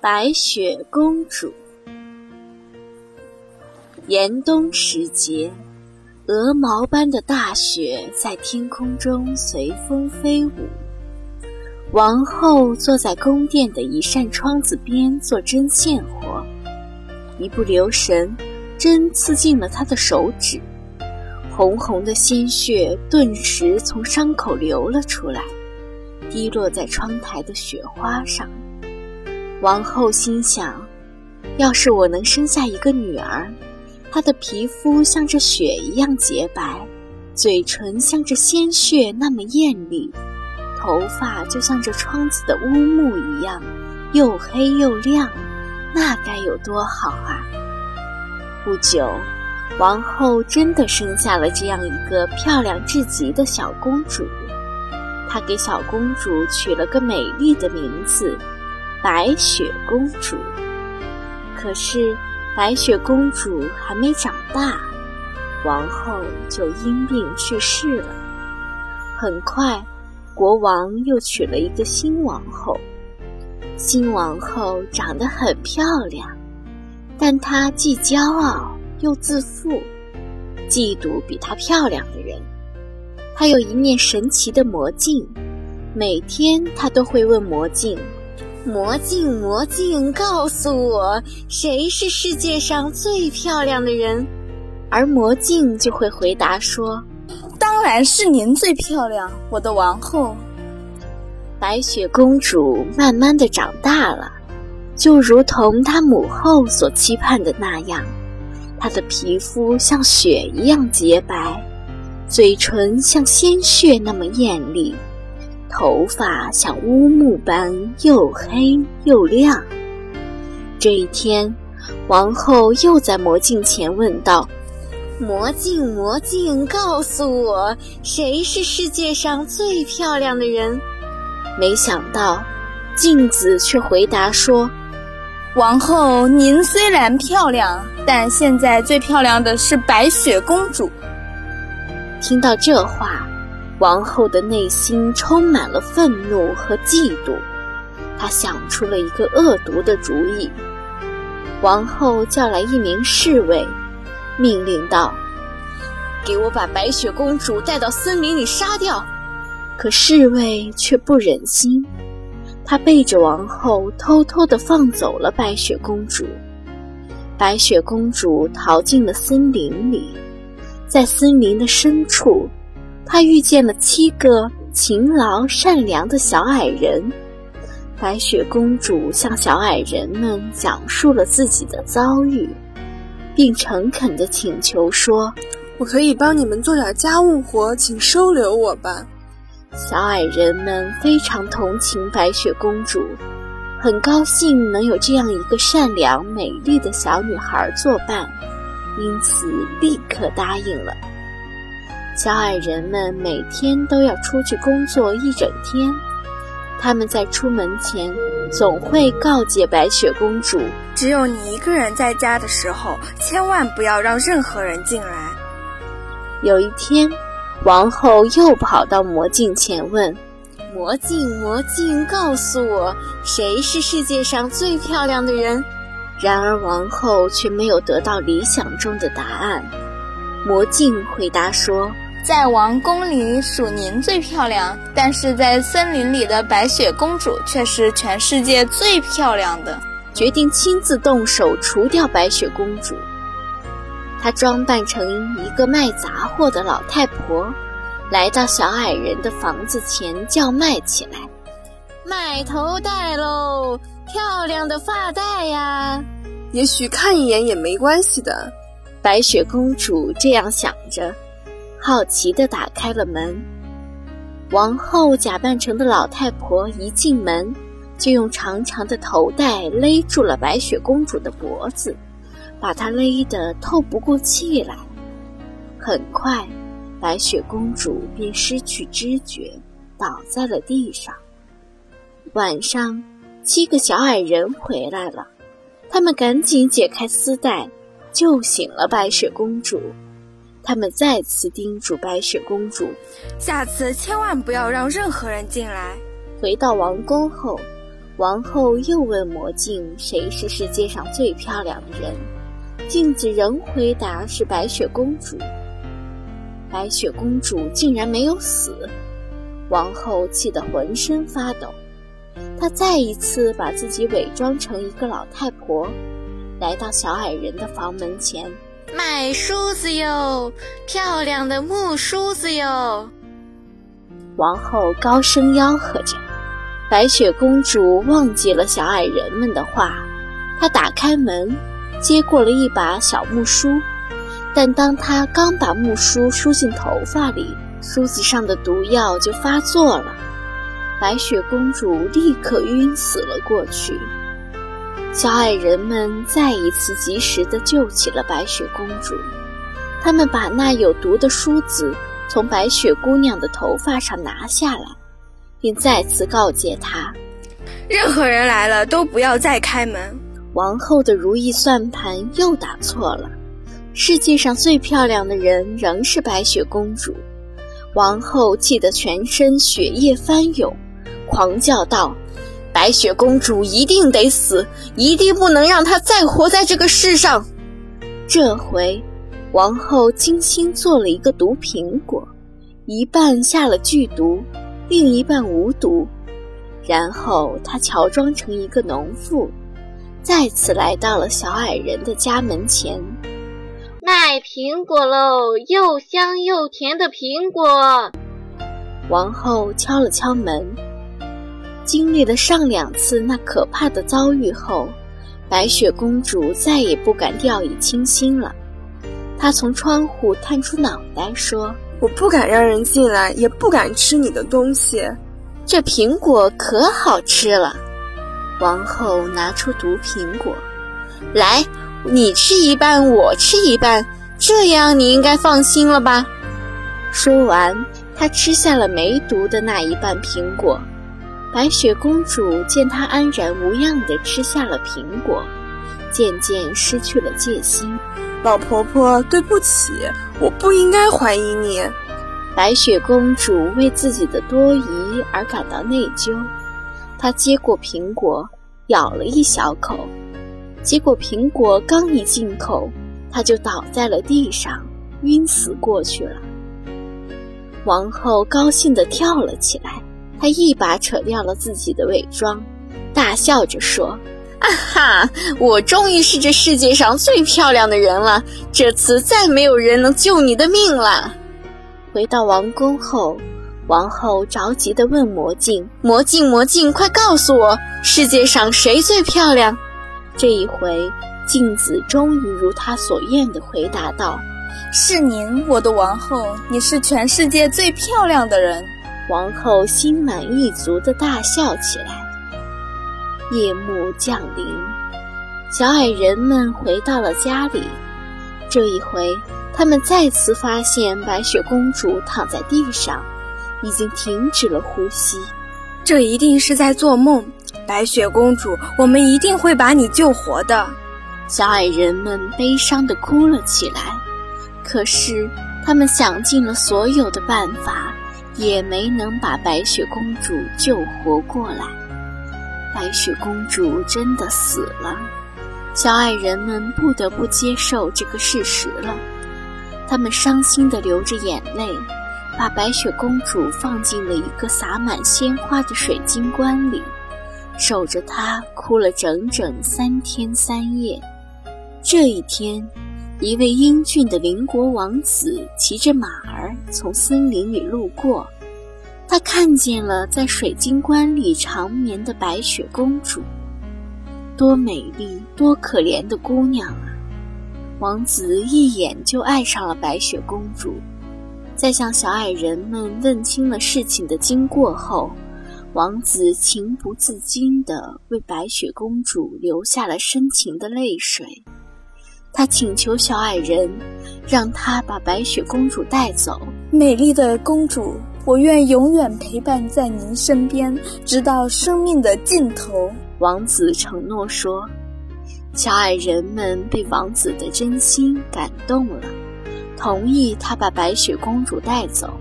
白雪公主。严冬时节，鹅毛般的大雪在天空中随风飞舞。王后坐在宫殿的一扇窗子边做针线活，一不留神，针刺进了她的手指，红红的鲜血顿时从伤口流了出来，滴落在窗台的雪花上。王后心想：“要是我能生下一个女儿，她的皮肤像这雪一样洁白，嘴唇像这鲜血那么艳丽，头发就像这窗子的乌木一样又黑又亮，那该有多好啊！”不久，王后真的生下了这样一个漂亮至极的小公主。她给小公主取了个美丽的名字。白雪公主，可是白雪公主还没长大，王后就因病去世了。很快，国王又娶了一个新王后。新王后长得很漂亮，但她既骄傲又自负，嫉妒比她漂亮的人。她有一面神奇的魔镜，每天她都会问魔镜。魔镜，魔镜，告诉我谁是世界上最漂亮的人？而魔镜就会回答说：“当然是您最漂亮，我的王后。”白雪公主慢慢的长大了，就如同她母后所期盼的那样，她的皮肤像雪一样洁白，嘴唇像鲜血那么艳丽。头发像乌木般又黑又亮。这一天，王后又在魔镜前问道：“魔镜，魔镜，告诉我谁是世界上最漂亮的人？”没想到，镜子却回答说：“王后，您虽然漂亮，但现在最漂亮的是白雪公主。”听到这话。王后的内心充满了愤怒和嫉妒，她想出了一个恶毒的主意。王后叫来一名侍卫，命令道：“给我把白雪公主带到森林里杀掉。”可侍卫却不忍心，他背着王后偷偷地放走了白雪公主。白雪公主逃进了森林里，在森林的深处。他遇见了七个勤劳善良的小矮人，白雪公主向小矮人们讲述了自己的遭遇，并诚恳地请求说：“我可以帮你们做点家务活，请收留我吧。”小矮人们非常同情白雪公主，很高兴能有这样一个善良美丽的小女孩作伴，因此立刻答应了。小矮人们每天都要出去工作一整天，他们在出门前总会告诫白雪公主：只有你一个人在家的时候，千万不要让任何人进来。有一天，王后又跑到魔镜前问：“魔镜，魔镜，告诉我谁是世界上最漂亮的人？”然而，王后却没有得到理想中的答案。魔镜回答说。在王宫里数您最漂亮，但是在森林里的白雪公主却是全世界最漂亮的。决定亲自动手除掉白雪公主。她装扮成一个卖杂货的老太婆，来到小矮人的房子前叫卖起来：“卖头带喽，漂亮的发带呀！也许看一眼也没关系的。”白雪公主这样想着。好奇地打开了门，王后假扮成的老太婆一进门，就用长长的头带勒住了白雪公主的脖子，把她勒得透不过气来。很快，白雪公主便失去知觉，倒在了地上。晚上，七个小矮人回来了，他们赶紧解开丝带，救醒了白雪公主。他们再次叮嘱白雪公主：“下次千万不要让任何人进来。”回到王宫后，王后又问魔镜：“谁是世界上最漂亮的人？”镜子仍回答：“是白雪公主。”白雪公主竟然没有死，王后气得浑身发抖。她再一次把自己伪装成一个老太婆，来到小矮人的房门前，卖梳子哟，漂亮的木梳子哟！王后高声吆喝着。白雪公主忘记了小矮人们的话，她打开门，接过了一把小木梳。但当她刚把木梳梳进头发里，梳子上的毒药就发作了，白雪公主立刻晕死了过去。小矮人们再一次及时地救起了白雪公主，他们把那有毒的梳子从白雪姑娘的头发上拿下来。并再次告诫她：任何人来了都不要再开门。王后的如意算盘又打错了，世界上最漂亮的人仍是白雪公主。王后气得全身血液翻涌，狂叫道：“白雪公主一定得死，一定不能让她再活在这个世上！”这回，王后精心做了一个毒苹果，一半下了剧毒。另一半无毒，然后他乔装成一个农妇，再次来到了小矮人的家门前，卖苹果喽！又香又甜的苹果。王后敲了敲门。经历了上两次那可怕的遭遇后，白雪公主再也不敢掉以轻心了。她从窗户探出脑袋说。我不敢让人进来，也不敢吃你的东西。这苹果可好吃了。王后拿出毒苹果，来，你吃一半，我吃一半，这样你应该放心了吧？说完，她吃下了没毒的那一半苹果。白雪公主见她安然无恙地吃下了苹果，渐渐失去了戒心。老婆婆，对不起，我不应该怀疑你。白雪公主为自己的多疑而感到内疚，她接过苹果，咬了一小口，结果苹果刚一进口，她就倒在了地上，晕死过去了。王后高兴地跳了起来，她一把扯掉了自己的伪装，大笑着说。啊哈！我终于是这世界上最漂亮的人了，这次再没有人能救你的命了。回到王宫后，王后着急地问魔镜：“魔镜，魔镜，快告诉我，世界上谁最漂亮？”这一回，镜子终于如他所愿地回答道：“是您，我的王后，你是全世界最漂亮的人。”王后心满意足地大笑起来。夜幕降临，小矮人们回到了家里。这一回，他们再次发现白雪公主躺在地上，已经停止了呼吸。这一定是在做梦，白雪公主，我们一定会把你救活的。小矮人们悲伤地哭了起来。可是，他们想尽了所有的办法，也没能把白雪公主救活过来。白雪公主真的死了，小矮人们不得不接受这个事实了。他们伤心地流着眼泪，把白雪公主放进了一个洒满鲜花的水晶棺里，守着她哭了整整三天三夜。这一天，一位英俊的邻国王子骑着马儿从森林里路过。他看见了在水晶棺里长眠的白雪公主，多美丽、多可怜的姑娘啊！王子一眼就爱上了白雪公主。在向小矮人们问清了事情的经过后，王子情不自禁地为白雪公主流下了深情的泪水。他请求小矮人，让他把白雪公主带走。美丽的公主。我愿永远陪伴在您身边，直到生命的尽头。王子承诺说。小矮人们被王子的真心感动了，同意他把白雪公主带走。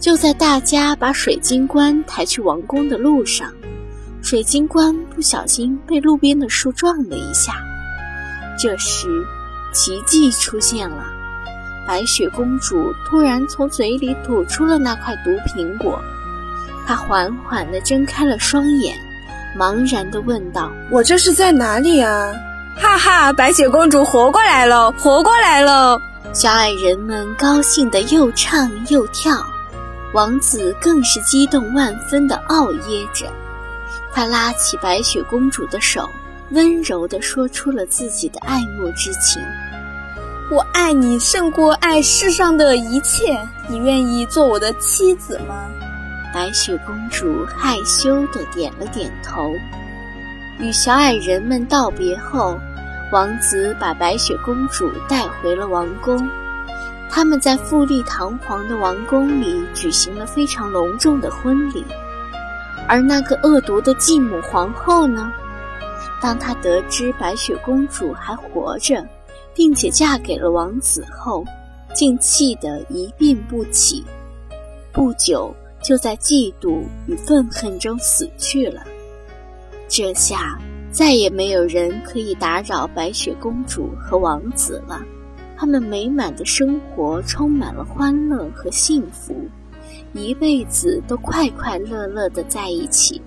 就在大家把水晶棺抬去王宫的路上，水晶棺不小心被路边的树撞了一下。这时，奇迹出现了，白雪公主突然从嘴里吐出了那块毒苹果。她缓缓地睁开了双眼，茫然地问道：“我这是在哪里啊？”哈哈，白雪公主活过来了，活过来了！小矮人们高兴地又唱又跳，王子更是激动万分地傲噎着。他拉起白雪公主的手，温柔地说出了自己的爱慕之情：“我爱你胜过爱世上的一切，你愿意做我的妻子吗？”白雪公主害羞地点了点头。与小矮人们道别后，王子把白雪公主带回了王宫。他们在富丽堂皇的王宫里举行了非常隆重的婚礼。而那个恶毒的继母皇后呢？当她得知白雪公主还活着，并且嫁给了王子后，竟气得一病不起。不久，就在嫉妒与愤恨中死去了。这下再也没有人可以打扰白雪公主和王子了，他们美满的生活充满了欢乐和幸福，一辈子都快快乐乐的在一起。